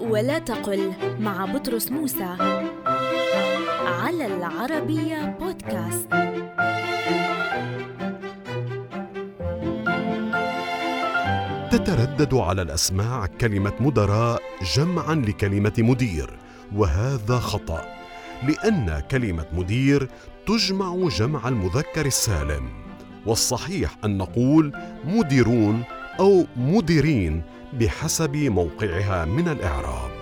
ولا تقل مع بطرس موسى على العربية بودكاست. تتردد على الأسماع كلمة مدراء جمعا لكلمة مدير وهذا خطأ لأن كلمة مدير تجمع جمع المذكر السالم والصحيح أن نقول مديرون أو مديرين بحسب موقعها من الإعراب.